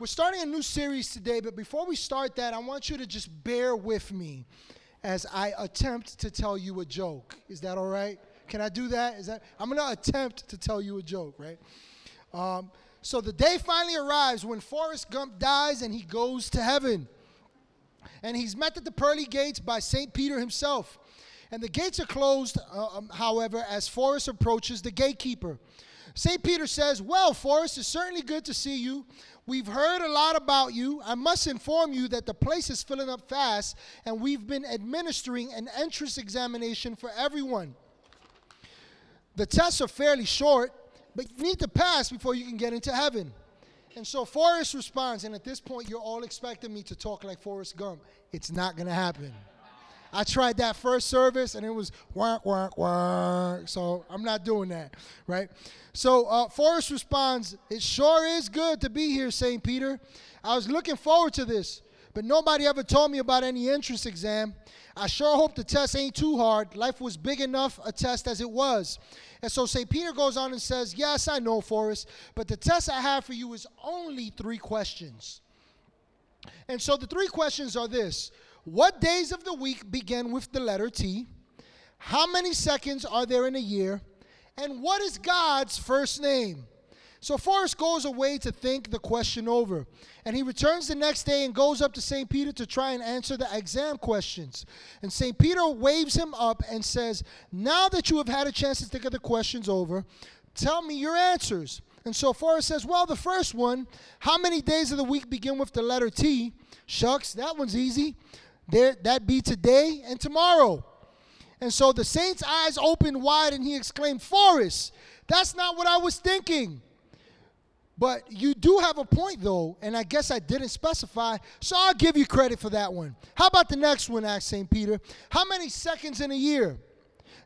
We're starting a new series today, but before we start that, I want you to just bear with me as I attempt to tell you a joke. Is that all right? Can I do that? Is that I'm going to attempt to tell you a joke, right? Um, so the day finally arrives when Forrest Gump dies and he goes to heaven. And he's met at the pearly gates by St. Peter himself. And the gates are closed, uh, um, however, as Forrest approaches the gatekeeper. St. Peter says, Well, Forrest, it's certainly good to see you. We've heard a lot about you. I must inform you that the place is filling up fast, and we've been administering an entrance examination for everyone. The tests are fairly short, but you need to pass before you can get into heaven. And so Forrest responds, and at this point, you're all expecting me to talk like Forrest Gump. It's not going to happen. I tried that first service and it was whack, whack, whack. So I'm not doing that, right? So uh, Forrest responds, It sure is good to be here, St. Peter. I was looking forward to this, but nobody ever told me about any entrance exam. I sure hope the test ain't too hard. Life was big enough a test as it was. And so St. Peter goes on and says, Yes, I know, Forrest, but the test I have for you is only three questions. And so the three questions are this what days of the week begin with the letter T? How many seconds are there in a year? And what is God's first name? So Forrest goes away to think the question over. And he returns the next day and goes up to St. Peter to try and answer the exam questions. And St. Peter waves him up and says, Now that you have had a chance to think of the questions over, tell me your answers. And so Forrest says, Well, the first one, how many days of the week begin with the letter T? Shucks, that one's easy. There, that be today and tomorrow. And so the saint's eyes opened wide and he exclaimed, Forrest, that's not what I was thinking. But you do have a point, though, and I guess I didn't specify, so I'll give you credit for that one. How about the next one, asked St. Peter? How many seconds in a year?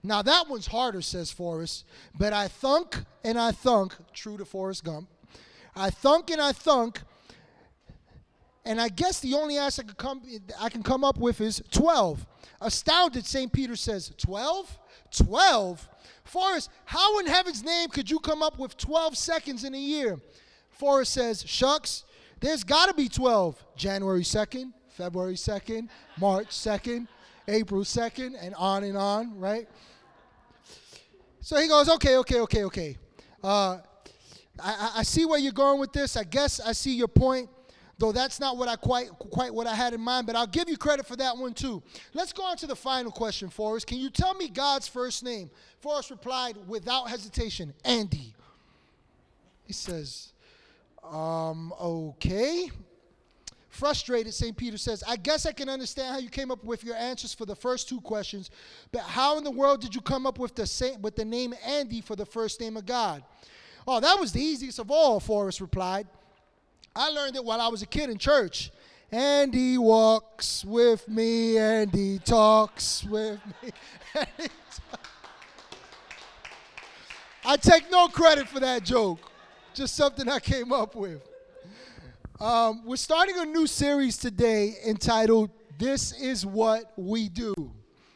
Now that one's harder, says Forrest, but I thunk and I thunk, true to Forrest Gump. I thunk and I thunk and I guess the only answer I can come, I can come up with is 12. Astounded, St. Peter says, 12? 12? Forrest, how in heaven's name could you come up with 12 seconds in a year? Forrest says, shucks, there's got to be 12. January 2nd, February 2nd, March 2nd, April 2nd, and on and on, right? So he goes, okay, okay, okay, okay. Uh, I, I see where you're going with this. I guess I see your point though that's not what I quite quite what I had in mind, but I'll give you credit for that one too. Let's go on to the final question, Forrest. Can you tell me God's first name? Forrest replied without hesitation, Andy. He says, um, okay. Frustrated, St. Peter says, I guess I can understand how you came up with your answers for the first two questions, but how in the world did you come up with the, same, with the name Andy for the first name of God? Oh, that was the easiest of all, Forrest replied. I learned it while I was a kid in church. And he walks with me and he talks with me. I take no credit for that joke, just something I came up with. Um, we're starting a new series today entitled This is What We Do.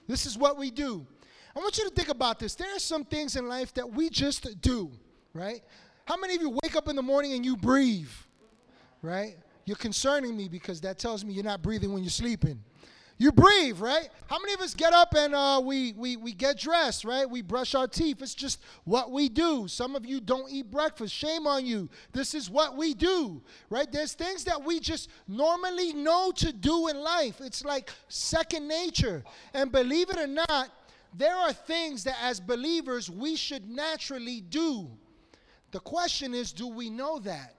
This is what we do. I want you to think about this. There are some things in life that we just do, right? How many of you wake up in the morning and you breathe? Right? You're concerning me because that tells me you're not breathing when you're sleeping. You breathe, right? How many of us get up and uh, we, we, we get dressed, right? We brush our teeth. It's just what we do. Some of you don't eat breakfast. Shame on you. This is what we do, right? There's things that we just normally know to do in life. It's like second nature. And believe it or not, there are things that as believers we should naturally do. The question is, do we know that?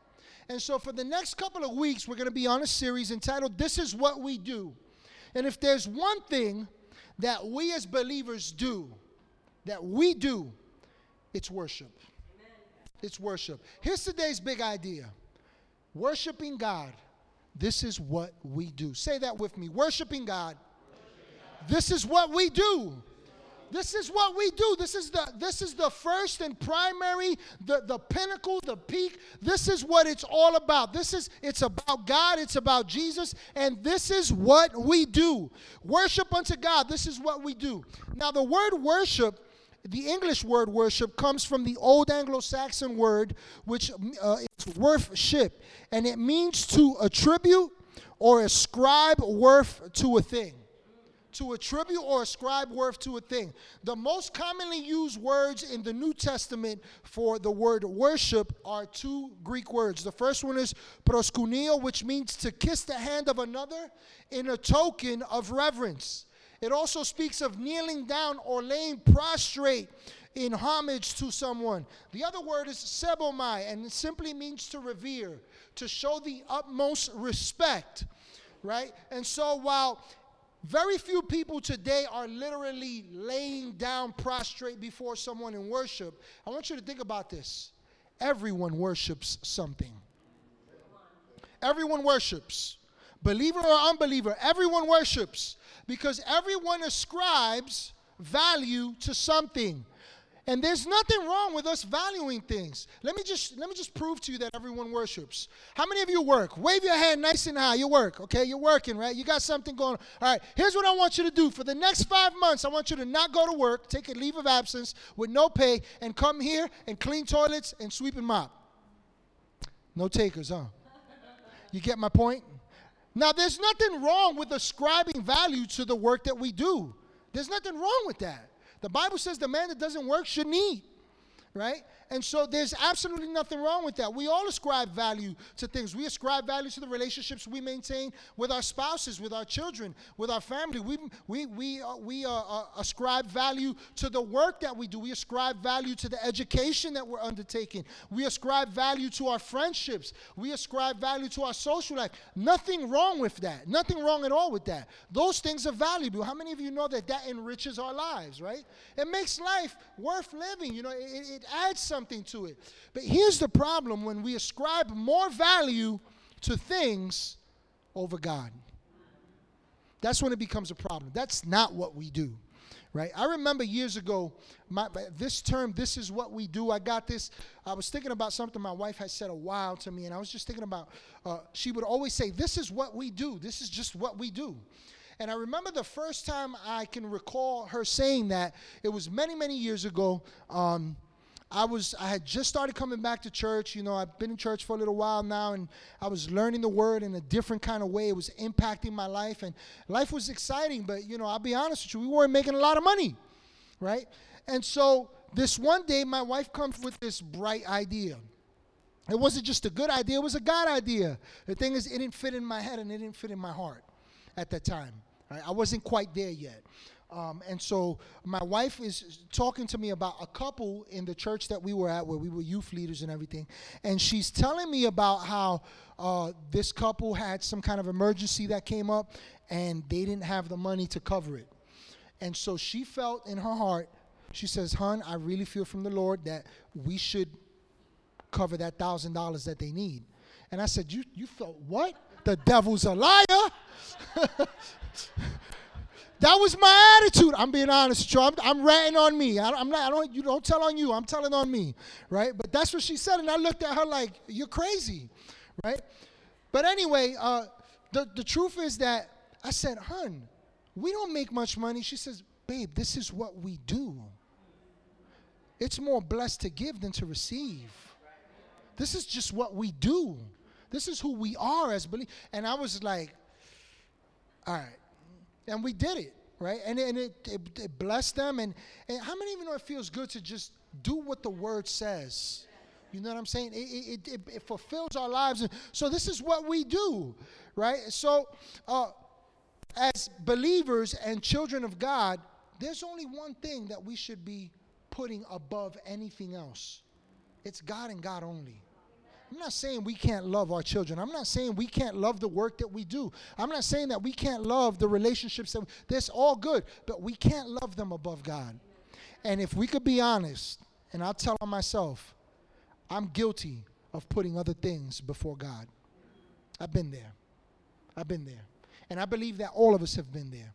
And so, for the next couple of weeks, we're going to be on a series entitled This is What We Do. And if there's one thing that we as believers do, that we do, it's worship. Amen. It's worship. Here's today's big idea worshiping God. This is what we do. Say that with me. Worshiping God. Worshiping God. This is what we do. This is what we do. This is the this is the first and primary, the, the pinnacle, the peak. This is what it's all about. This is it's about God, it's about Jesus, and this is what we do. Worship unto God. This is what we do. Now the word worship the English word worship comes from the Old Anglo Saxon word, which uh, is worship, and it means to attribute or ascribe worth to a thing. To attribute or ascribe worth to a thing. The most commonly used words in the New Testament for the word worship are two Greek words. The first one is proskuneo, which means to kiss the hand of another in a token of reverence. It also speaks of kneeling down or laying prostrate in homage to someone. The other word is sebomai, and it simply means to revere, to show the utmost respect, right? And so while very few people today are literally laying down prostrate before someone in worship, I want you to think about this. Everyone worships something. Everyone worships. Believer or unbeliever, everyone worships because everyone ascribes value to something. And there's nothing wrong with us valuing things. Let me just let me just prove to you that everyone worships. How many of you work? Wave your hand nice and high. You work, okay? You're working, right? You got something going on. All right. Here's what I want you to do. For the next 5 months, I want you to not go to work, take a leave of absence with no pay and come here and clean toilets and sweep and mop. No takers, huh? You get my point? Now, there's nothing wrong with ascribing value to the work that we do. There's nothing wrong with that. The Bible says the man that doesn't work should eat, right? And so there's absolutely nothing wrong with that. We all ascribe value to things. We ascribe value to the relationships we maintain with our spouses, with our children, with our family. We, we, we, uh, we uh, uh, ascribe value to the work that we do. We ascribe value to the education that we're undertaking. We ascribe value to our friendships. We ascribe value to our social life. Nothing wrong with that. Nothing wrong at all with that. Those things are valuable. How many of you know that that enriches our lives, right? It makes life worth living. You know, it, it adds something something to it. But here's the problem when we ascribe more value to things over God. That's when it becomes a problem. That's not what we do. Right? I remember years ago, my, this term, this is what we do. I got this. I was thinking about something my wife had said a while to me, and I was just thinking about, uh, she would always say, This is what we do. This is just what we do. And I remember the first time I can recall her saying that, it was many, many years ago. Um, I was I had just started coming back to church. You know, I've been in church for a little while now, and I was learning the word in a different kind of way. It was impacting my life, and life was exciting. But you know, I'll be honest with you, we weren't making a lot of money, right? And so this one day, my wife comes with this bright idea. It wasn't just a good idea; it was a God idea. The thing is, it didn't fit in my head and it didn't fit in my heart at that time. Right? I wasn't quite there yet. Um, and so my wife is talking to me about a couple in the church that we were at where we were youth leaders and everything. And she's telling me about how uh, this couple had some kind of emergency that came up and they didn't have the money to cover it. And so she felt in her heart, she says, Hun, I really feel from the Lord that we should cover that thousand dollars that they need. And I said, You you felt what? The devil's a liar. That was my attitude. I'm being honest with. I'm, I'm ratting on me. I, am not. I don't. You don't tell on you. I'm telling on me, right? But that's what she said, and I looked at her like, "You're crazy," right? But anyway, uh, the the truth is that I said, "Hun, we don't make much money." She says, "Babe, this is what we do. It's more blessed to give than to receive. This is just what we do. This is who we are as believers." And I was like, "All right." and we did it, right? And, and it, it, it blessed them. And, and how many of you know it feels good to just do what the word says? You know what I'm saying? It, it, it, it fulfills our lives. So this is what we do, right? So uh, as believers and children of God, there's only one thing that we should be putting above anything else. It's God and God only. I'm not saying we can't love our children. I'm not saying we can't love the work that we do. I'm not saying that we can't love the relationships that we, that's all good, but we can't love them above God. And if we could be honest, and I'll tell on myself, I'm guilty of putting other things before God. I've been there. I've been there. And I believe that all of us have been there.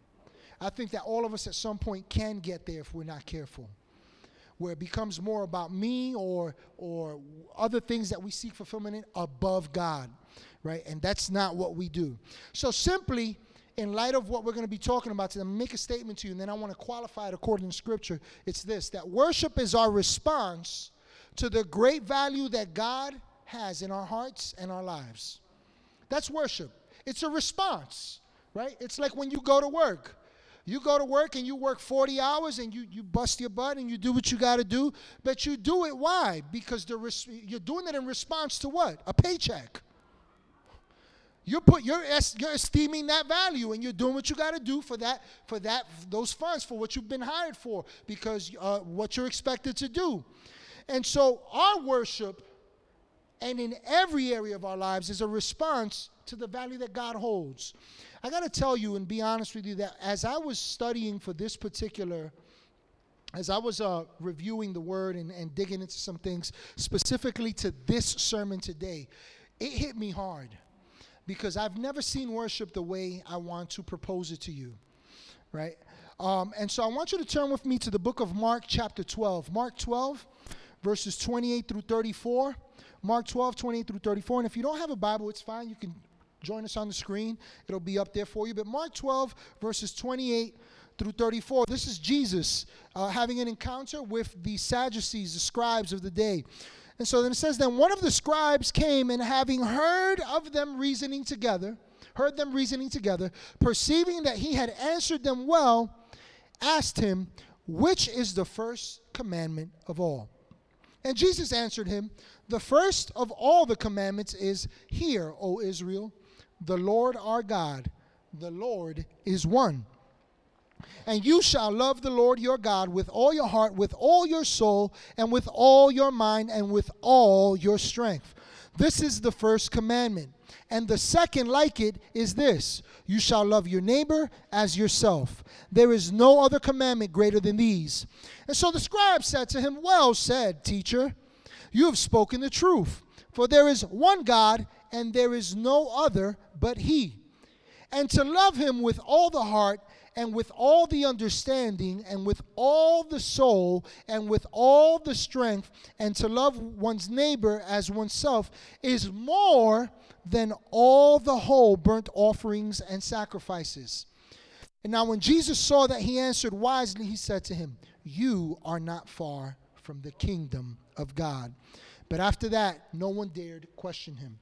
I think that all of us at some point can get there if we're not careful where it becomes more about me or or other things that we seek fulfillment in above God, right? And that's not what we do. So simply, in light of what we're going to be talking about today, make a statement to you, and then I want to qualify it according to Scripture. It's this that worship is our response to the great value that God has in our hearts and our lives. That's worship. It's a response, right? It's like when you go to work. You go to work and you work 40 hours and you, you bust your butt and you do what you got to do, but you do it why? Because the res- you're doing it in response to what? A paycheck. You're put you're, es- you're esteeming that value and you're doing what you got to do for that for that those funds for what you've been hired for because uh, what you're expected to do. And so our worship and in every area of our lives is a response to the value that God holds. I got to tell you and be honest with you that as I was studying for this particular, as I was uh, reviewing the word and, and digging into some things specifically to this sermon today, it hit me hard because I've never seen worship the way I want to propose it to you, right? Um, and so I want you to turn with me to the book of Mark, chapter 12. Mark 12, verses 28 through 34. Mark 12, 28 through 34. And if you don't have a Bible, it's fine. You can join us on the screen, it'll be up there for you. But Mark 12, verses 28 through 34, this is Jesus uh, having an encounter with the Sadducees, the scribes of the day. And so then it says, Then one of the scribes came and having heard of them reasoning together, heard them reasoning together, perceiving that he had answered them well, asked him, Which is the first commandment of all? And Jesus answered him, The first of all the commandments is, Hear, O Israel, the Lord our God, the Lord is one. And you shall love the Lord your God with all your heart, with all your soul, and with all your mind, and with all your strength. This is the first commandment. And the second, like it, is this You shall love your neighbor as yourself. There is no other commandment greater than these. And so the scribe said to him, Well said, teacher, you have spoken the truth. For there is one God, and there is no other but He. And to love Him with all the heart, and with all the understanding, and with all the soul, and with all the strength, and to love one's neighbor as oneself is more than all the whole burnt offerings and sacrifices. And now, when Jesus saw that he answered wisely, he said to him, You are not far from the kingdom of God. But after that, no one dared question him.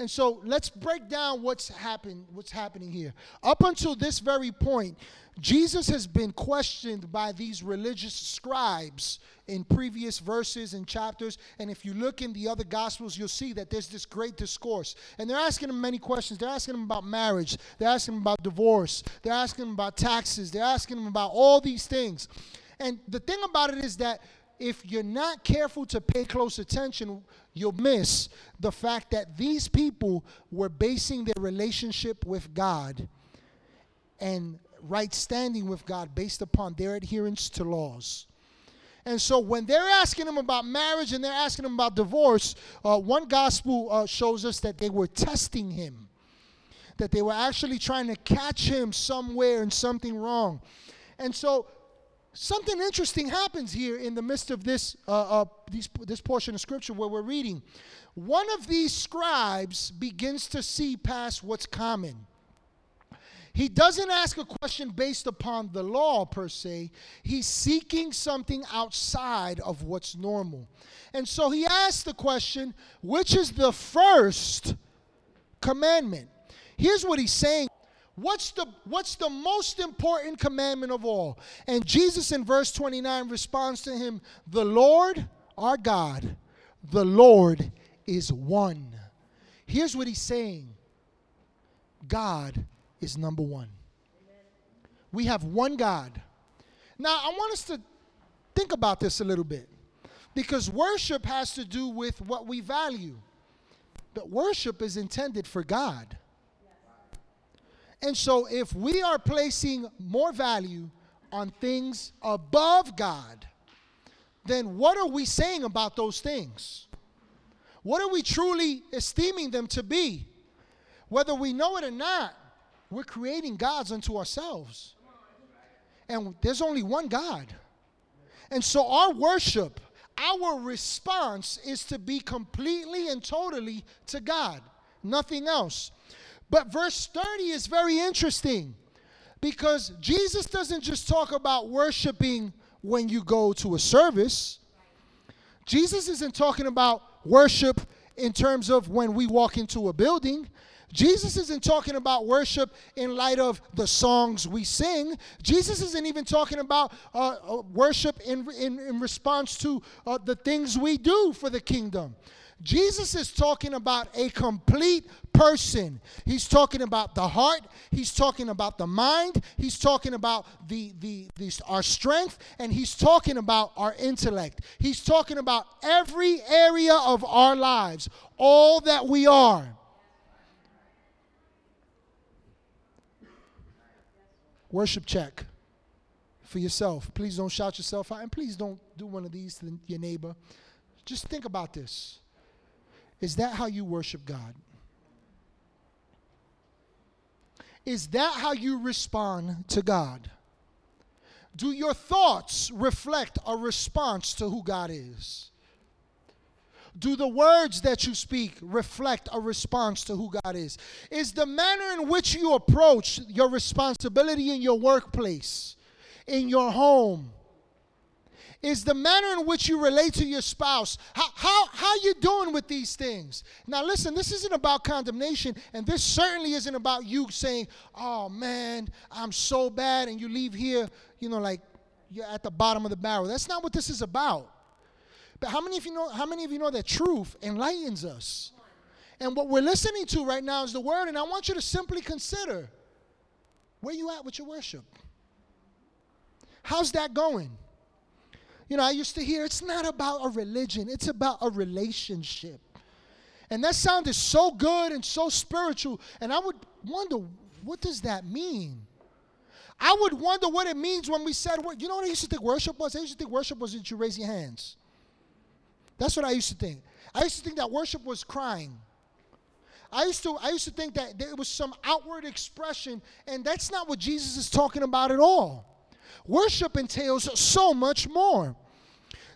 And so let's break down what's happened, what's happening here. Up until this very point, Jesus has been questioned by these religious scribes in previous verses and chapters. And if you look in the other gospels, you'll see that there's this great discourse. And they're asking him many questions. They're asking him about marriage, they're asking him about divorce, they're asking him about taxes, they're asking him about all these things. And the thing about it is that if you're not careful to pay close attention, you'll miss the fact that these people were basing their relationship with God and right standing with God based upon their adherence to laws. And so when they're asking him about marriage and they're asking him about divorce, uh, one gospel uh, shows us that they were testing him, that they were actually trying to catch him somewhere in something wrong. And so something interesting happens here in the midst of this, uh, uh, these, this portion of scripture where we're reading. One of these scribes begins to see past what's common. He doesn't ask a question based upon the law per se. He's seeking something outside of what's normal. And so he asks the question, which is the first commandment? Here's what he's saying What's the, what's the most important commandment of all? And Jesus in verse 29 responds to him, The Lord our God, the Lord is one. Here's what he's saying God is number one. We have one God. Now, I want us to think about this a little bit because worship has to do with what we value. But worship is intended for God. And so, if we are placing more value on things above God, then what are we saying about those things? What are we truly esteeming them to be? Whether we know it or not, we're creating gods unto ourselves. And there's only one God. And so, our worship, our response is to be completely and totally to God, nothing else. But verse 30 is very interesting because Jesus doesn't just talk about worshiping when you go to a service. Jesus isn't talking about worship in terms of when we walk into a building. Jesus isn't talking about worship in light of the songs we sing. Jesus isn't even talking about uh, uh, worship in, in, in, response to uh, the things we do for the kingdom. Jesus is talking about a complete person. He's talking about the heart, he's talking about the mind, he's talking about the, the, the, our strength, and he's talking about our intellect. He's talking about every area of our lives, all that we are. Worship check for yourself. Please don't shout yourself out, and please don't do one of these to your neighbor. Just think about this. Is that how you worship God? Is that how you respond to God? Do your thoughts reflect a response to who God is? Do the words that you speak reflect a response to who God is? Is the manner in which you approach your responsibility in your workplace, in your home, is the manner in which you relate to your spouse. How, how, how you doing with these things? Now listen, this isn't about condemnation, and this certainly isn't about you saying, oh man, I'm so bad, and you leave here, you know, like you're at the bottom of the barrel. That's not what this is about. But how many of you know, how many of you know that truth enlightens us? And what we're listening to right now is the word, and I want you to simply consider where you at with your worship. How's that going? You know, I used to hear it's not about a religion, it's about a relationship. And that sounded so good and so spiritual. And I would wonder, what does that mean? I would wonder what it means when we said, you know what I used to think worship was? I used to think worship was that you raise your hands. That's what I used to think. I used to think that worship was crying. I used to I used to think that there was some outward expression, and that's not what Jesus is talking about at all. Worship entails so much more.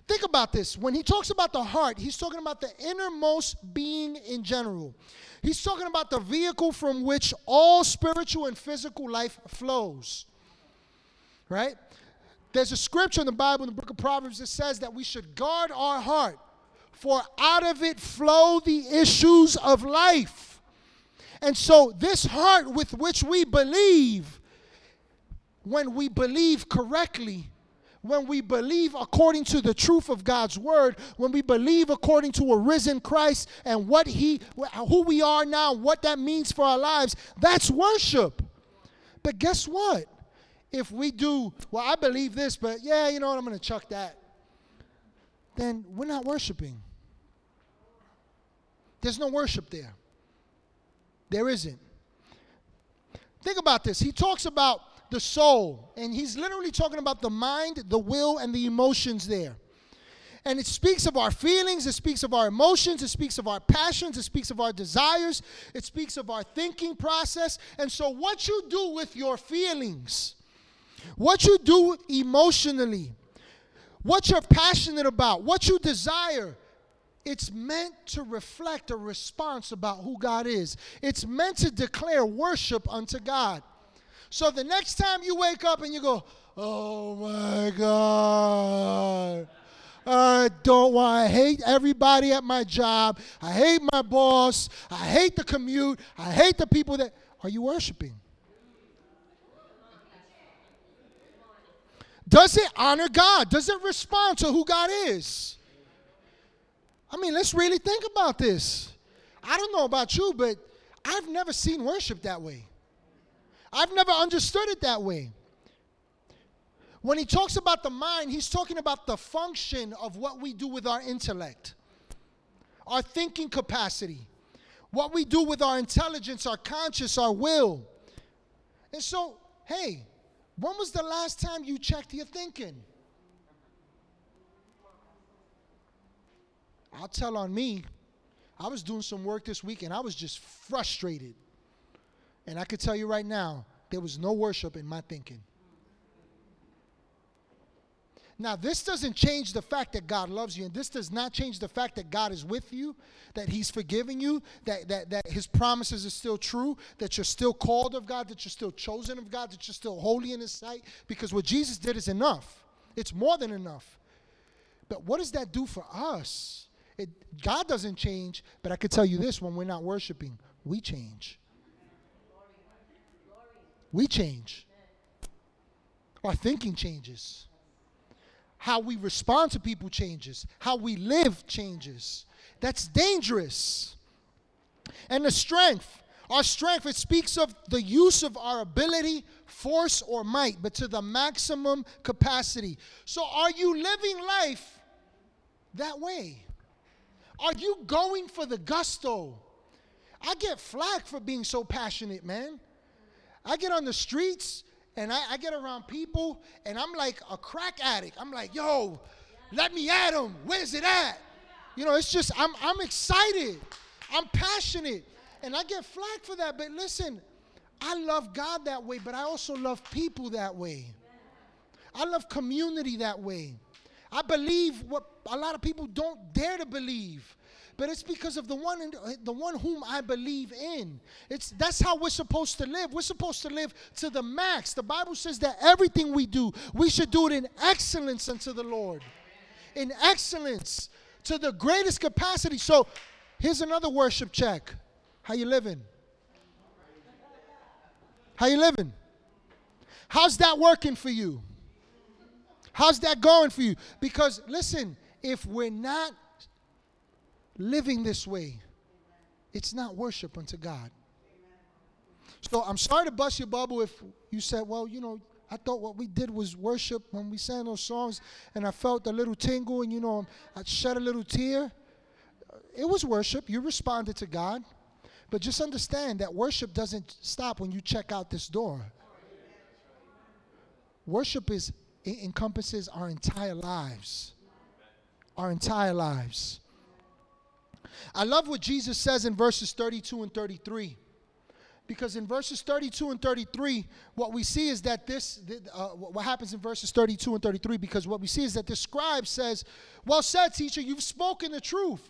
Think about this. When he talks about the heart, he's talking about the innermost being in general. He's talking about the vehicle from which all spiritual and physical life flows. Right? There's a scripture in the Bible, in the book of Proverbs, that says that we should guard our heart, for out of it flow the issues of life. And so, this heart with which we believe, when we believe correctly, when we believe according to the truth of God's word, when we believe according to a risen Christ and what he who we are now, what that means for our lives, that's worship. But guess what? If we do, well, I believe this, but yeah, you know what, I'm going to chuck that. Then we're not worshiping. There's no worship there. There isn't. Think about this. He talks about the soul. And he's literally talking about the mind, the will, and the emotions there. And it speaks of our feelings, it speaks of our emotions, it speaks of our passions, it speaks of our desires, it speaks of our thinking process. And so, what you do with your feelings, what you do emotionally, what you're passionate about, what you desire, it's meant to reflect a response about who God is. It's meant to declare worship unto God. So the next time you wake up and you go, oh my God. I don't want, I hate everybody at my job. I hate my boss. I hate the commute. I hate the people that. Are you worshiping? Does it honor God? Does it respond to who God is? I mean, let's really think about this. I don't know about you, but I've never seen worship that way. I've never understood it that way. When he talks about the mind, he's talking about the function of what we do with our intellect, our thinking capacity, what we do with our intelligence, our conscience, our will. And so, hey, when was the last time you checked your thinking? I'll tell on me. I was doing some work this week and I was just frustrated. And I could tell you right now, there was no worship in my thinking. Now, this doesn't change the fact that God loves you, and this does not change the fact that God is with you, that He's forgiving you, that, that, that His promises are still true, that you're still called of God, that you're still chosen of God, that you're still holy in His sight, because what Jesus did is enough. It's more than enough. But what does that do for us? It, God doesn't change, but I could tell you this when we're not worshiping, we change. We change. Our thinking changes. How we respond to people changes. How we live changes. That's dangerous. And the strength, our strength, it speaks of the use of our ability, force, or might, but to the maximum capacity. So, are you living life that way? Are you going for the gusto? I get flack for being so passionate, man. I get on the streets and I, I, get around people and I'm like a crack addict. I'm like, yo, let me at him. Where's it at? You know, it's just, I'm, I'm excited. I'm passionate. And I get flack for that. But listen, I love God that way, but I also love people that way. I love community that way. I believe what a lot of people don't dare to believe but it's because of the one in, the one whom I believe in. It's that's how we're supposed to live. We're supposed to live to the max. The Bible says that everything we do, we should do it in excellence unto the Lord. In excellence to the greatest capacity. So, here's another worship check. How you living? How you living? How's that working for you? How's that going for you? Because listen, if we're not living this way, it's not worship unto God. So I'm sorry to bust your bubble if you said, well, you know, I thought what we did was worship when we sang those songs and I felt a little tingle and, you know, I shed a little tear. It was worship. You responded to God. But just understand that worship doesn't stop when you check out this door. Worship is encompasses our entire lives. Our entire lives. I love what Jesus says in verses 32 and 33. Because in verses 32 and 33, what we see is that this, uh, what happens in verses 32 and 33, because what we see is that the scribe says, Well said, teacher, you've spoken the truth.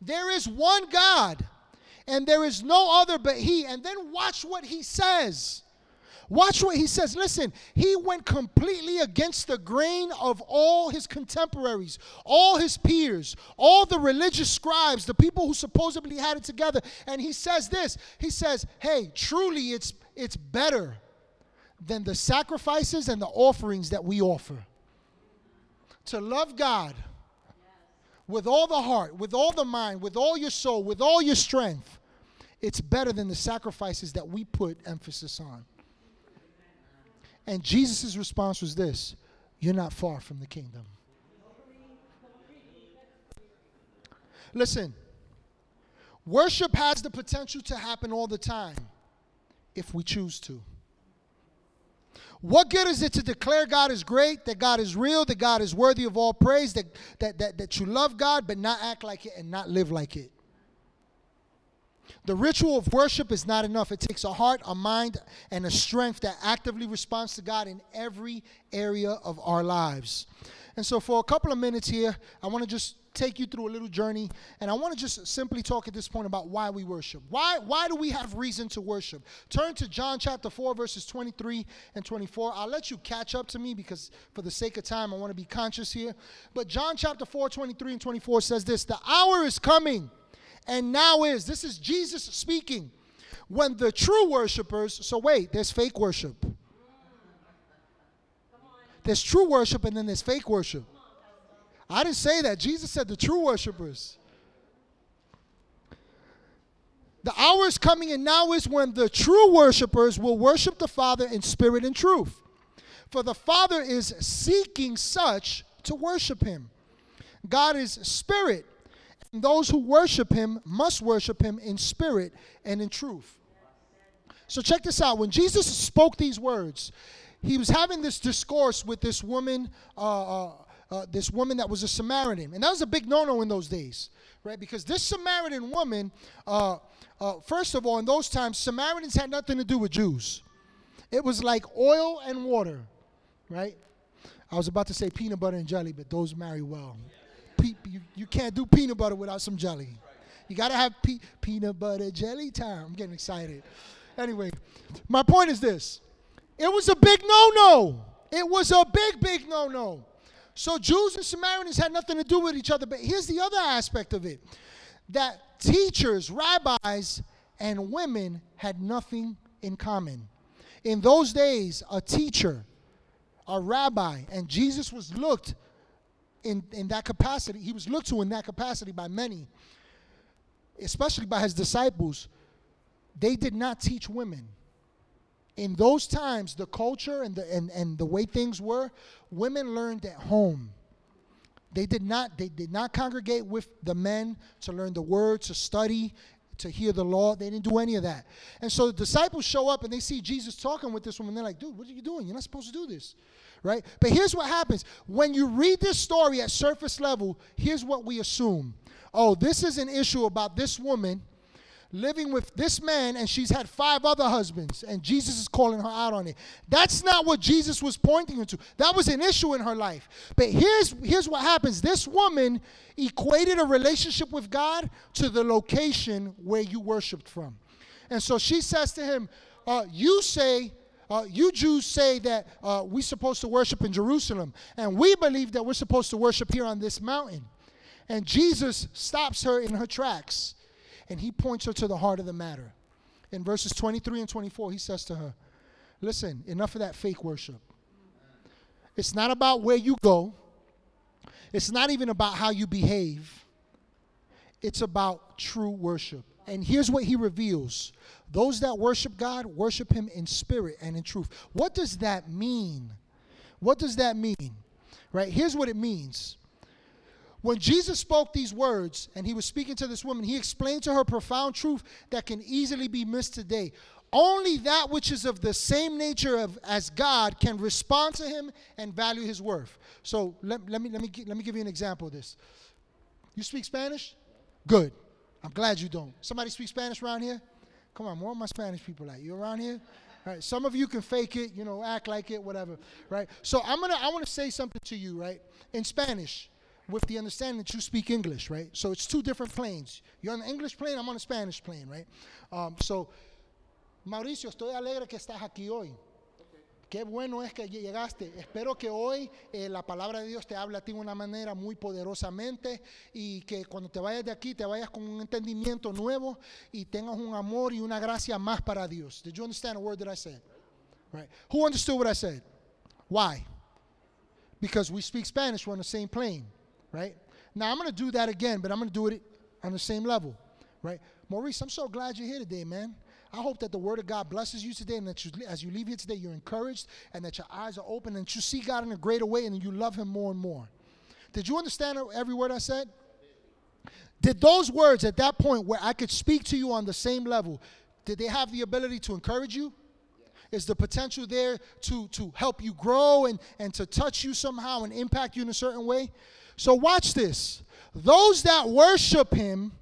There is one God, and there is no other but He. And then watch what He says. Watch what he says. Listen, he went completely against the grain of all his contemporaries, all his peers, all the religious scribes, the people who supposedly had it together. And he says this He says, Hey, truly it's, it's better than the sacrifices and the offerings that we offer. To love God with all the heart, with all the mind, with all your soul, with all your strength, it's better than the sacrifices that we put emphasis on. And Jesus' response was this You're not far from the kingdom. Listen, worship has the potential to happen all the time if we choose to. What good is it to declare God is great, that God is real, that God is worthy of all praise, that, that, that, that you love God, but not act like it and not live like it? The ritual of worship is not enough. It takes a heart, a mind, and a strength that actively responds to God in every area of our lives. And so, for a couple of minutes here, I want to just take you through a little journey, and I want to just simply talk at this point about why we worship. Why, why do we have reason to worship? Turn to John chapter 4, verses 23 and 24. I'll let you catch up to me because, for the sake of time, I want to be conscious here. But John chapter 4, 23 and 24 says this The hour is coming and now is. This is Jesus speaking. When the true worshipers, so wait, there's fake worship. There's true worship and then there's fake worship. I didn't say that. Jesus said the true worshipers. The hour is coming, and now is when the true worshipers will worship the Father in spirit and truth. For the Father is seeking such to worship him. God is spirit, those who worship him must worship him in spirit and in truth. So check this out. When Jesus spoke these words, he was having this discourse with this woman, uh, uh, uh, this woman that was a Samaritan, and that was a big no-no in those days, right? Because this Samaritan woman, uh, uh, first of all, in those times, Samaritans had nothing to do with Jews. It was like oil and water, right? I was about to say peanut butter and jelly, but those marry well. Pe- you, you can't do peanut butter without some jelly. You got to have pe- peanut butter jelly time. I'm getting excited. Anyway, my point is this it was a big no no. It was a big, big no no. So Jews and Samaritans had nothing to do with each other. But here's the other aspect of it that teachers, rabbis, and women had nothing in common. In those days, a teacher, a rabbi, and Jesus was looked in, in that capacity, he was looked to in that capacity by many, especially by his disciples. They did not teach women. In those times, the culture and the, and, and the way things were, women learned at home. They did not they did not congregate with the men to learn the word, to study, to hear the law. They didn't do any of that. And so the disciples show up and they see Jesus talking with this woman. They're like, dude, what are you doing? You're not supposed to do this. Right? But here's what happens. When you read this story at surface level, here's what we assume. Oh, this is an issue about this woman living with this man and she's had five other husbands and Jesus is calling her out on it. That's not what Jesus was pointing to. That was an issue in her life. But here's here's what happens. This woman equated a relationship with God to the location where you worshiped from. And so she says to him, uh, you say uh, you Jews say that uh, we're supposed to worship in Jerusalem, and we believe that we're supposed to worship here on this mountain. And Jesus stops her in her tracks and he points her to the heart of the matter. In verses 23 and 24, he says to her, Listen, enough of that fake worship. It's not about where you go, it's not even about how you behave, it's about true worship. And here's what he reveals those that worship God worship him in spirit and in truth. What does that mean? What does that mean? Right? Here's what it means when Jesus spoke these words and he was speaking to this woman, he explained to her profound truth that can easily be missed today. Only that which is of the same nature of, as God can respond to him and value his worth. So let, let, me, let, me, let me give you an example of this. You speak Spanish? Good. I'm glad you don't. Somebody speak Spanish around here? Come on, more of my Spanish people at you around here? All right, some of you can fake it, you know, act like it, whatever, right? So I'm gonna I want to say something to you, right? In Spanish with the understanding that you speak English, right? So it's two different planes. You're on the English plane, I'm on the Spanish plane, right? Um, so, Mauricio, estoy alegre que estás aquí hoy. Qué bueno es que llegaste. Espero que hoy eh, la palabra de Dios te hable a ti de una manera muy poderosamente y que cuando te vayas de aquí te vayas con un entendimiento nuevo y tengas un amor y una gracia más para Dios. Did you understand a word that I said? Right. Who understood what I said? Why? Because we speak Spanish, we're on the same plane right? Now I'm going to do that again, but I'm going to do it on the same level, right? Maurice, I'm so glad you're here today, man. I hope that the Word of God blesses you today, and that you, as you leave here today, you're encouraged, and that your eyes are open, and you see God in a greater way, and you love Him more and more. Did you understand every word I said? Did those words at that point, where I could speak to you on the same level, did they have the ability to encourage you? Is the potential there to, to help you grow and, and to touch you somehow and impact you in a certain way? So watch this. Those that worship him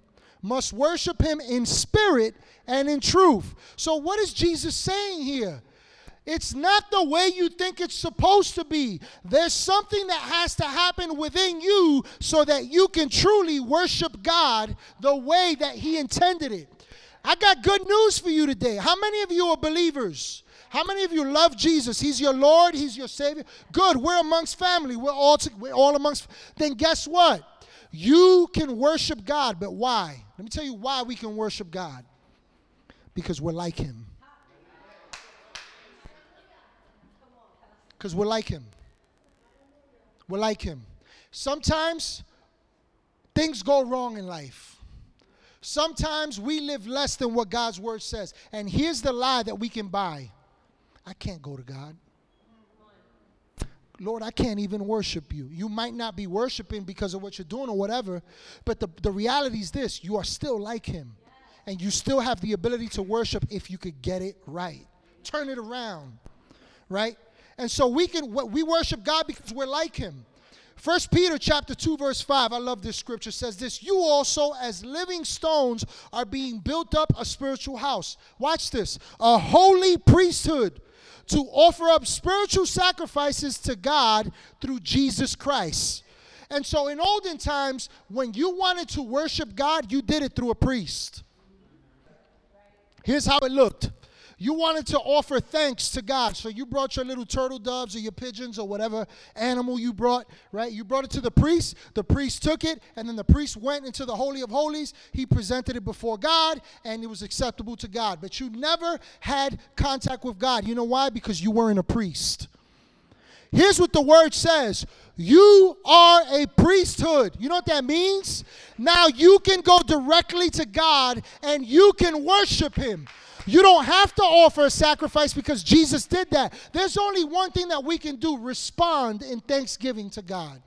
must worship him in spirit and in truth. So what is Jesus saying here? It's not the way you think it's supposed to be. There's something that has to happen within you so that you can truly worship God the way that He intended it. I got good news for you today. How many of you are believers? How many of you love Jesus? He's your Lord, He's your Savior. Good, we're amongst family. We're all, to, we're all amongst. Then guess what? You can worship God, but why? Let me tell you why we can worship God. Because we're like Him. Because we're like Him. We're like Him. Sometimes things go wrong in life. Sometimes we live less than what God's word says. And here's the lie that we can buy I can't go to God. Lord, I can't even worship you. You might not be worshiping because of what you're doing or whatever, but the, the reality is this you are still like Him. And you still have the ability to worship if you could get it right. Turn it around, right? And so we can we worship God because we're like Him. First Peter chapter 2 verse 5 I love this scripture says this you also as living stones are being built up a spiritual house watch this a holy priesthood to offer up spiritual sacrifices to God through Jesus Christ. And so in olden times, when you wanted to worship God, you did it through a priest. Here's how it looked. You wanted to offer thanks to God. So you brought your little turtle doves or your pigeons or whatever animal you brought, right? You brought it to the priest. The priest took it, and then the priest went into the Holy of Holies. He presented it before God, and it was acceptable to God. But you never had contact with God. You know why? Because you weren't a priest. Here's what the word says You are a priesthood. You know what that means? Now you can go directly to God and you can worship Him. You don't have to offer a sacrifice because Jesus did that. There's only one thing that we can do respond in thanksgiving to God.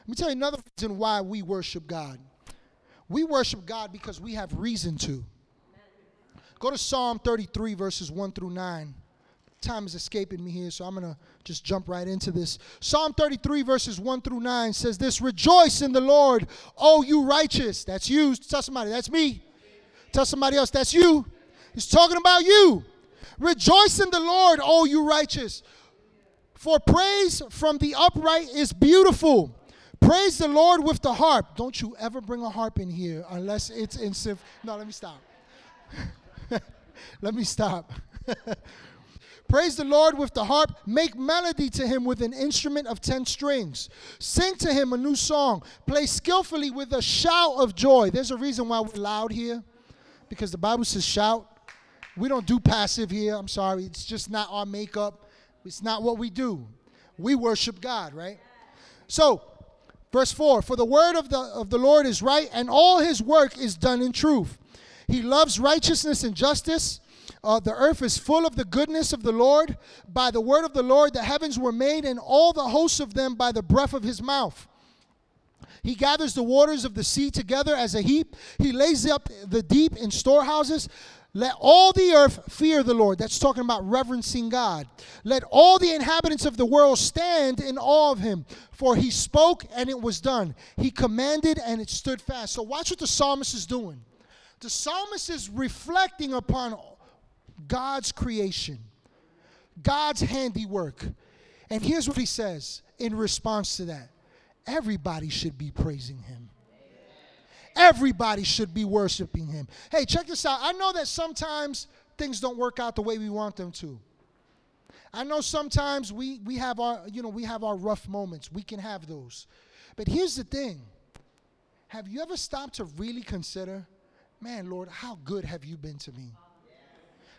Let me tell you another reason why we worship God. We worship God because we have reason to. Go to Psalm 33, verses 1 through 9 time is escaping me here, so I'm going to just jump right into this. Psalm 33, verses 1 through 9 says this Rejoice in the Lord, O you righteous. That's you. Tell somebody, that's me. Tell somebody else, that's you. He's talking about you. Rejoice in the Lord, O you righteous. For praise from the upright is beautiful. Praise the Lord with the harp. Don't you ever bring a harp in here unless it's in symph. No, let me stop. let me stop. Praise the Lord with the harp. Make melody to him with an instrument of ten strings. Sing to him a new song. Play skillfully with a shout of joy. There's a reason why we're loud here, because the Bible says shout. We don't do passive here. I'm sorry. It's just not our makeup. It's not what we do. We worship God, right? So, verse 4 For the word of the, of the Lord is right, and all his work is done in truth. He loves righteousness and justice. Uh, the earth is full of the goodness of the Lord. By the word of the Lord, the heavens were made, and all the hosts of them by the breath of his mouth. He gathers the waters of the sea together as a heap. He lays up the deep in storehouses. Let all the earth fear the Lord. That's talking about reverencing God. Let all the inhabitants of the world stand in awe of him. For he spoke and it was done. He commanded and it stood fast. So watch what the psalmist is doing. The psalmist is reflecting upon God's creation, God's handiwork. And here's what he says in response to that everybody should be praising him. Everybody should be worshiping him. Hey, check this out. I know that sometimes things don't work out the way we want them to. I know sometimes we, we have our, you know, we have our rough moments. We can have those. But here's the thing. Have you ever stopped to really consider, man, Lord, how good have you been to me?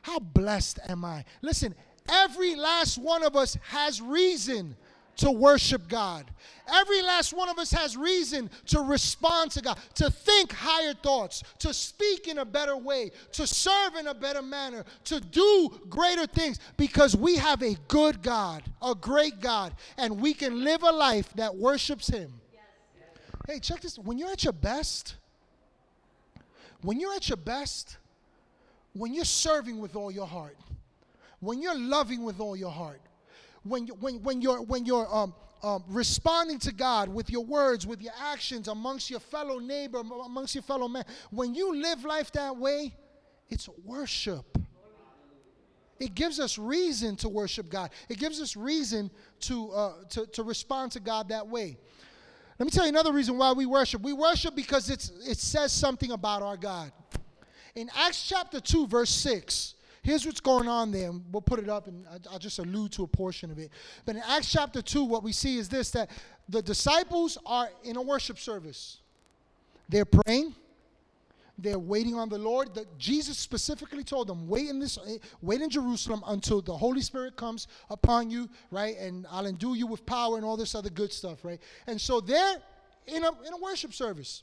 How blessed am I? Listen, every last one of us has reason to worship God. Every last one of us has reason to respond to God, to think higher thoughts, to speak in a better way, to serve in a better manner, to do greater things because we have a good God, a great God, and we can live a life that worships Him. Hey, check this. When you're at your best, when you're at your best, when you're serving with all your heart, when you're loving with all your heart, when, you, when, when you're, when you're um, um, responding to God with your words, with your actions amongst your fellow neighbor, amongst your fellow man, when you live life that way, it's worship. It gives us reason to worship God. It gives us reason to, uh, to, to respond to God that way. Let me tell you another reason why we worship. We worship because it's, it says something about our God. In Acts chapter 2, verse 6, here's what's going on there. We'll put it up and I'll just allude to a portion of it. But in Acts chapter 2, what we see is this that the disciples are in a worship service. They're praying. They're waiting on the Lord. The, Jesus specifically told them, "Wait in this, wait in Jerusalem until the Holy Spirit comes upon you, right? And I'll endue you with power and all this other good stuff, right? And so they're in a in a worship service.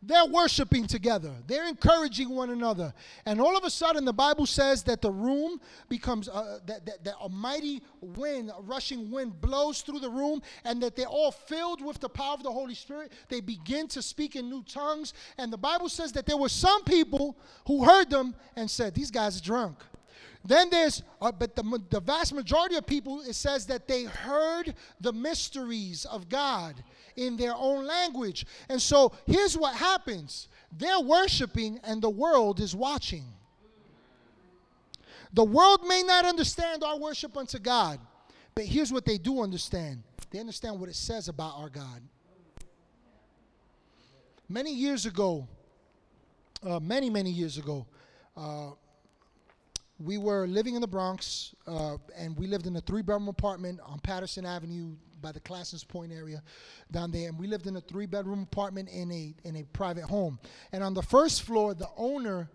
They're worshiping together. They're encouraging one another. And all of a sudden, the Bible says that the room becomes, uh, that, that, that, a mighty wind, a rushing wind blows through the room, and that they're all filled with the power of the Holy Spirit. They begin to speak in new tongues. And the Bible says that there were some people who heard them and said, These guys are drunk. Then there's, uh, but the, the vast majority of people, it says that they heard the mysteries of God in their own language. And so here's what happens They're worshiping and the world is watching. The world may not understand our worship unto God, but here's what they do understand they understand what it says about our God. Many years ago, uh, many, many years ago, uh, we were living in the Bronx, uh, and we lived in a three-bedroom apartment on Patterson Avenue by the Clason Point area down there. And we lived in a three-bedroom apartment in a in a private home. And on the first floor, the owner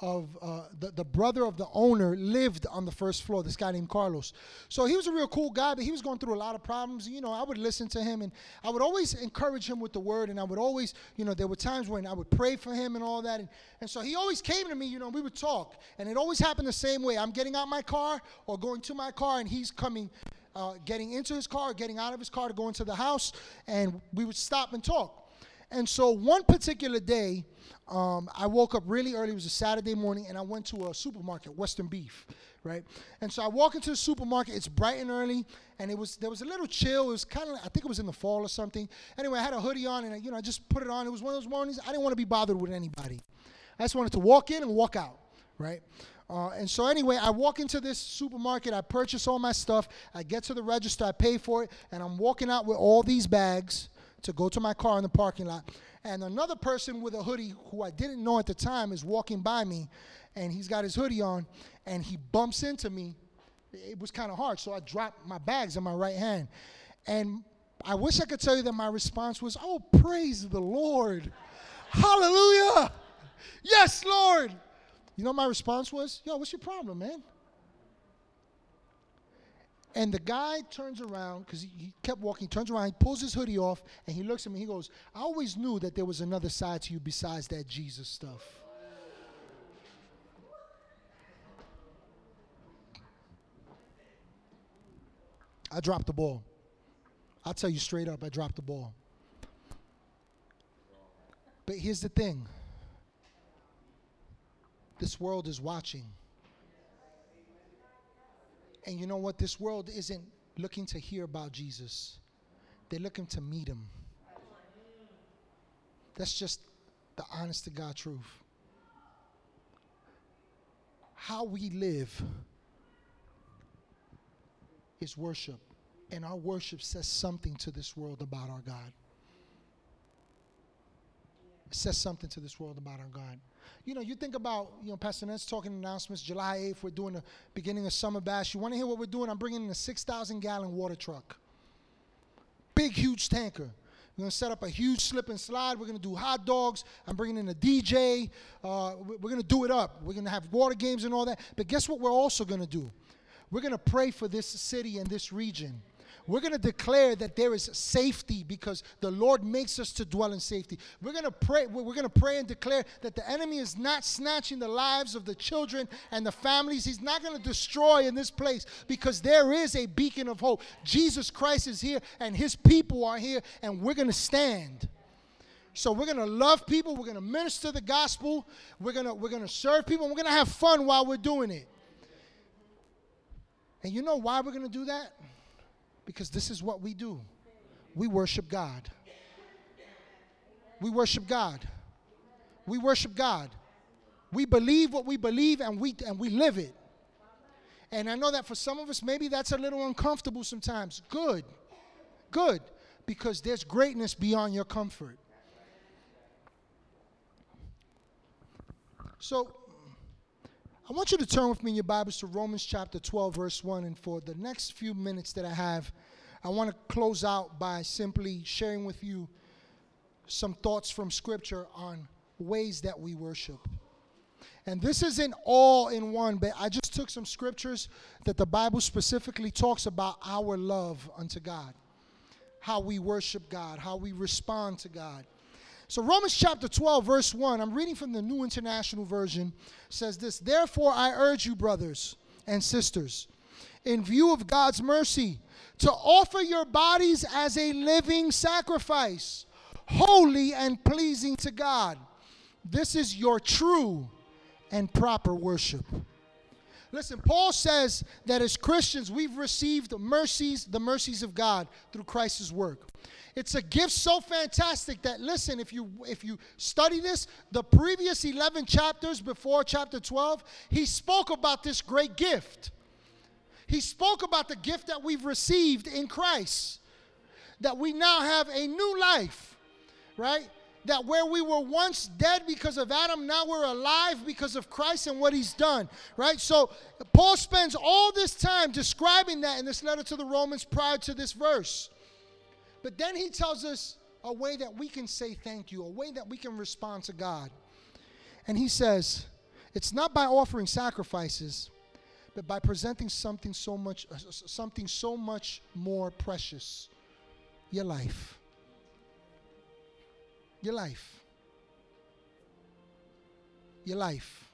of uh, the, the brother of the owner lived on the first floor this guy named carlos. So he was a real cool guy but he was going through a lot of problems. You know i would listen to him and i would always encourage him with the word and i would always you know there were times when i would pray for him and all that. And, and so he always came to me you know we would talk. And it always happened the same way. I'm getting out my car or going to my car and he's coming uh, getting into his car getting out of his car to go into the house and we would stop and talk and so one particular day um, I woke up really early. It was a Saturday morning, and I went to a supermarket, Western Beef, right? And so I walk into the supermarket. It's bright and early, and it was there was a little chill. It was kind of I think it was in the fall or something. Anyway, I had a hoodie on, and I, you know I just put it on. It was one of those mornings I didn't want to be bothered with anybody. I just wanted to walk in and walk out, right? Uh, and so anyway, I walk into this supermarket. I purchase all my stuff. I get to the register. I pay for it, and I'm walking out with all these bags to go to my car in the parking lot and another person with a hoodie who I didn't know at the time is walking by me, and he's got his hoodie on, and he bumps into me. It was kind of hard, so I dropped my bags in my right hand. And I wish I could tell you that my response was, Oh, praise the Lord. Hallelujah. Yes, Lord. You know my response was? Yo, what's your problem, man? And the guy turns around because he, kept walking, turns around, he pulls his hoodie off, and he looks at me. He goes, I always knew that there was another side to you besides that Jesus stuff. I dropped the ball. I'll tell you straight up, I dropped the ball. But here's the thing this world is watching. And you know what? This world isn't looking to hear about Jesus, they're looking to meet him. That's just the honest to God truth. How we live is worship, and our worship says something to this world about our God. It says something to this world about our God. You know, you think about, you know, Pastor Ned's talking announcements, July 8th, we're doing the beginning of Summer Bash. You want to hear what we're doing? I'm bringing in a 6,000 gallon water truck. Big, huge tanker. We're going to set up a huge slip and slide. We're going to do hot dogs. I'm bringing in a DJ. Uh, we're going to do it up. We're going to have water games and all that. But guess what we're also going to do? We're going to pray for this city and this region. We're going to declare that there is safety because the Lord makes us to dwell in safety. We're going to pray we're going to pray and declare that the enemy is not snatching the lives of the children and the families. He's not going to destroy in this place because there is a beacon of hope. Jesus Christ is here and his people are here and we're going to stand. So we're going to love people, we're going to minister the gospel, we're going to we're going to serve people, we're going to have fun while we're doing it. And you know why we're going to do that? Because this is what we do we worship God. We worship God. We worship God. We believe what we believe and we, and we live it. And I know that for some of us, maybe that's a little uncomfortable sometimes. Good. Good. Because there's greatness beyond your comfort. So, I want you to turn with me in your Bibles to Romans chapter 12, verse 1. And for the next few minutes that I have, I want to close out by simply sharing with you some thoughts from Scripture on ways that we worship. And this isn't all in one, but I just took some scriptures that the Bible specifically talks about our love unto God, how we worship God, how we respond to God. So, Romans chapter 12, verse 1, I'm reading from the New International Version, says this Therefore, I urge you, brothers and sisters, in view of God's mercy, to offer your bodies as a living sacrifice, holy and pleasing to God. This is your true and proper worship. Listen, Paul says that as Christians, we've received mercies, the mercies of God through Christ's work. It's a gift so fantastic that listen, if you if you study this, the previous 11 chapters before chapter 12, he spoke about this great gift. He spoke about the gift that we've received in Christ. That we now have a new life, right? That where we were once dead because of Adam, now we're alive because of Christ and what he's done, right? So Paul spends all this time describing that in this letter to the Romans prior to this verse. But then he tells us a way that we can say thank you, a way that we can respond to God. And he says, it's not by offering sacrifices, but by presenting something so much something so much more precious, your life. Your life. Your life.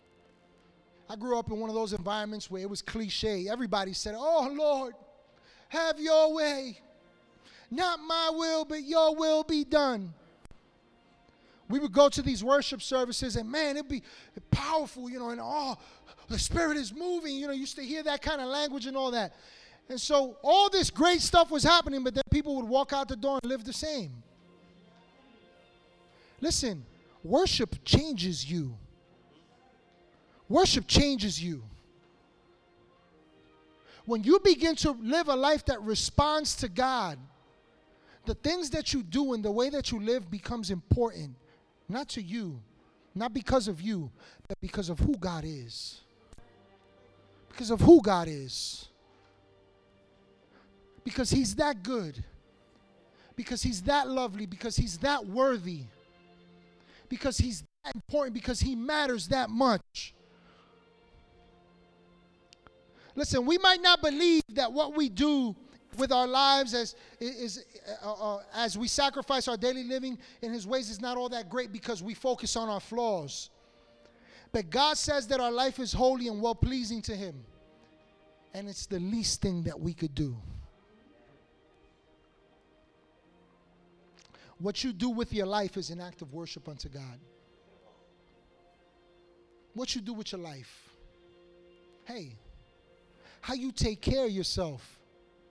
I grew up in one of those environments where it was cliche. Everybody said, "Oh Lord, have your way." Not my will, but your will be done. We would go to these worship services, and man, it'd be powerful, you know, and oh, the Spirit is moving. You know, you used to hear that kind of language and all that. And so all this great stuff was happening, but then people would walk out the door and live the same. Listen, worship changes you. Worship changes you. When you begin to live a life that responds to God, the things that you do and the way that you live becomes important, not to you, not because of you, but because of who God is. Because of who God is. Because He's that good. Because He's that lovely. Because He's that worthy. Because He's that important. Because He matters that much. Listen, we might not believe that what we do with our lives as is uh, uh, as we sacrifice our daily living in his ways is not all that great because we focus on our flaws but god says that our life is holy and well pleasing to him and it's the least thing that we could do what you do with your life is an act of worship unto god what you do with your life hey how you take care of yourself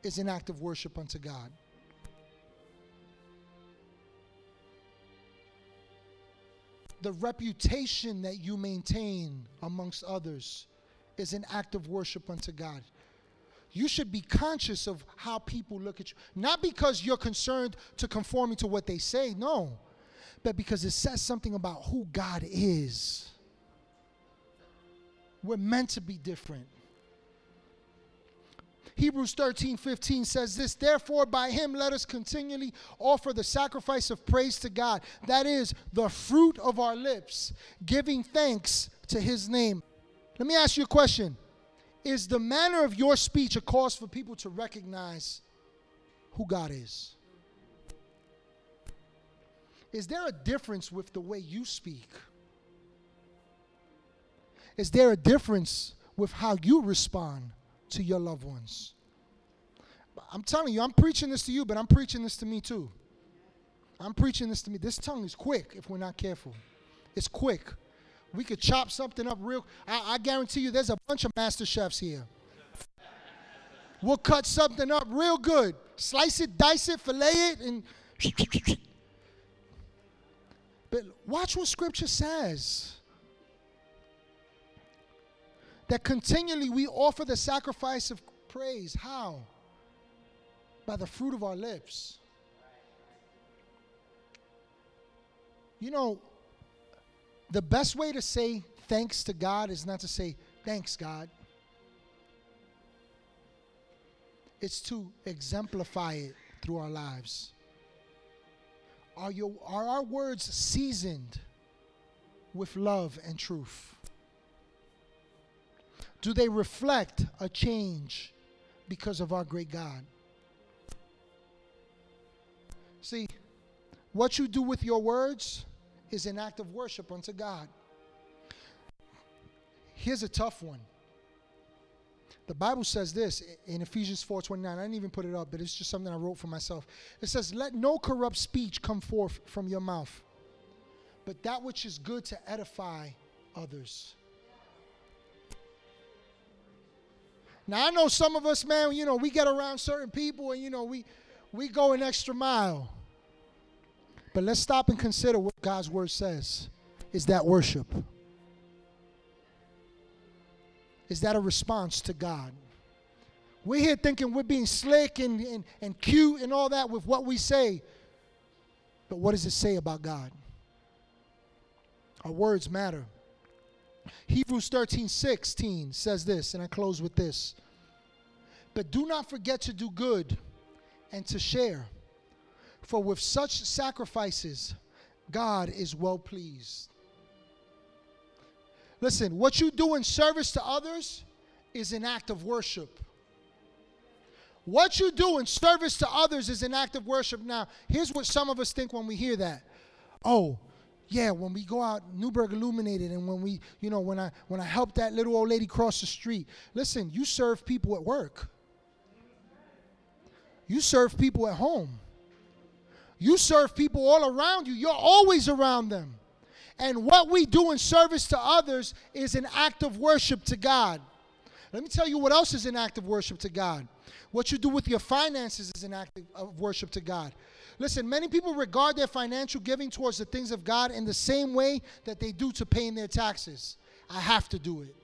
is an act of worship unto God. The reputation that you maintain amongst others is an act of worship unto God. You should be conscious of how people look at you. Not because you're concerned to conforming to what they say, no, but because it says something about who God is. We're meant to be different. Hebrews 13, 15 says this Therefore, by him let us continually offer the sacrifice of praise to God. That is the fruit of our lips, giving thanks to his name. Let me ask you a question Is the manner of your speech a cause for people to recognize who God is? Is there a difference with the way you speak? Is there a difference with how you respond to your loved ones. I'm telling you, I'm preaching this to you, but I'm preaching this to me too. I'm preaching this to me. This tongue is quick if we're not careful. It's quick. We could chop something up real. I, I guarantee you, there's a bunch of master chefs here. We'll cut something up real good. Slice it, dice it, fillet it, and. But watch what Scripture says that continually we offer the sacrifice of praise. How? By the fruit of our lips. You know, the best way to say thanks to God is not to say, thanks, God. It's to exemplify it through our lives. Are, your, are our words seasoned with love and truth? Do they reflect a change because of our great God? See, what you do with your words is an act of worship unto God. Here's a tough one. The Bible says this in Ephesians 4:29. I didn't even put it up, but it's just something I wrote for myself. It says, "Let no corrupt speech come forth from your mouth, but that which is good to edify others." Now I know some of us, man, you know, we get around certain people and you know, we we go an extra mile. But let's stop and consider what God's word says. Is that worship? Is that a response to God? We're here thinking we're being slick and, and, and cute and all that with what we say. But what does it say about God? Our words matter. Hebrews 13 16 says this, and I close with this. But do not forget to do good and to share, for with such sacrifices, God is well pleased. Listen, what you do in service to others is an act of worship. What you do in service to others is an act of worship. Now, here's what some of us think when we hear that. Oh, yeah, when we go out Newburgh Illuminated and when we, you know, when I when I help that little old lady cross the street. Listen, you serve people at work. You serve people at home. You serve people all around you. You're always around them. And what we do in service to others is an act of worship to God. Let me tell you what else is an act of worship to God. What you do with your finances is an act of worship to God. Listen, many people regard their financial giving towards the things of God in the same way that they do to paying their taxes. I have to do it.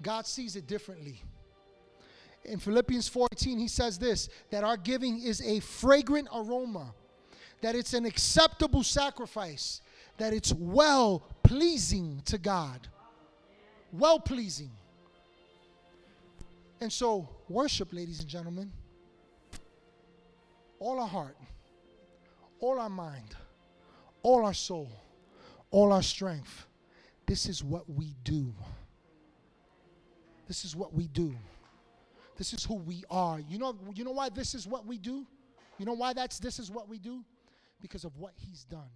God sees it differently. In Philippians 14, he says this that our giving is a fragrant aroma, that it's an acceptable sacrifice, that it's well pleasing to God. Well pleasing. And so, worship, ladies and gentlemen, all our heart, all our mind, all our soul, all our strength. This is what we do. This is what we do. This is who we are. You know, you know why this is what we do? You know why that's this is what we do? Because of what he's done.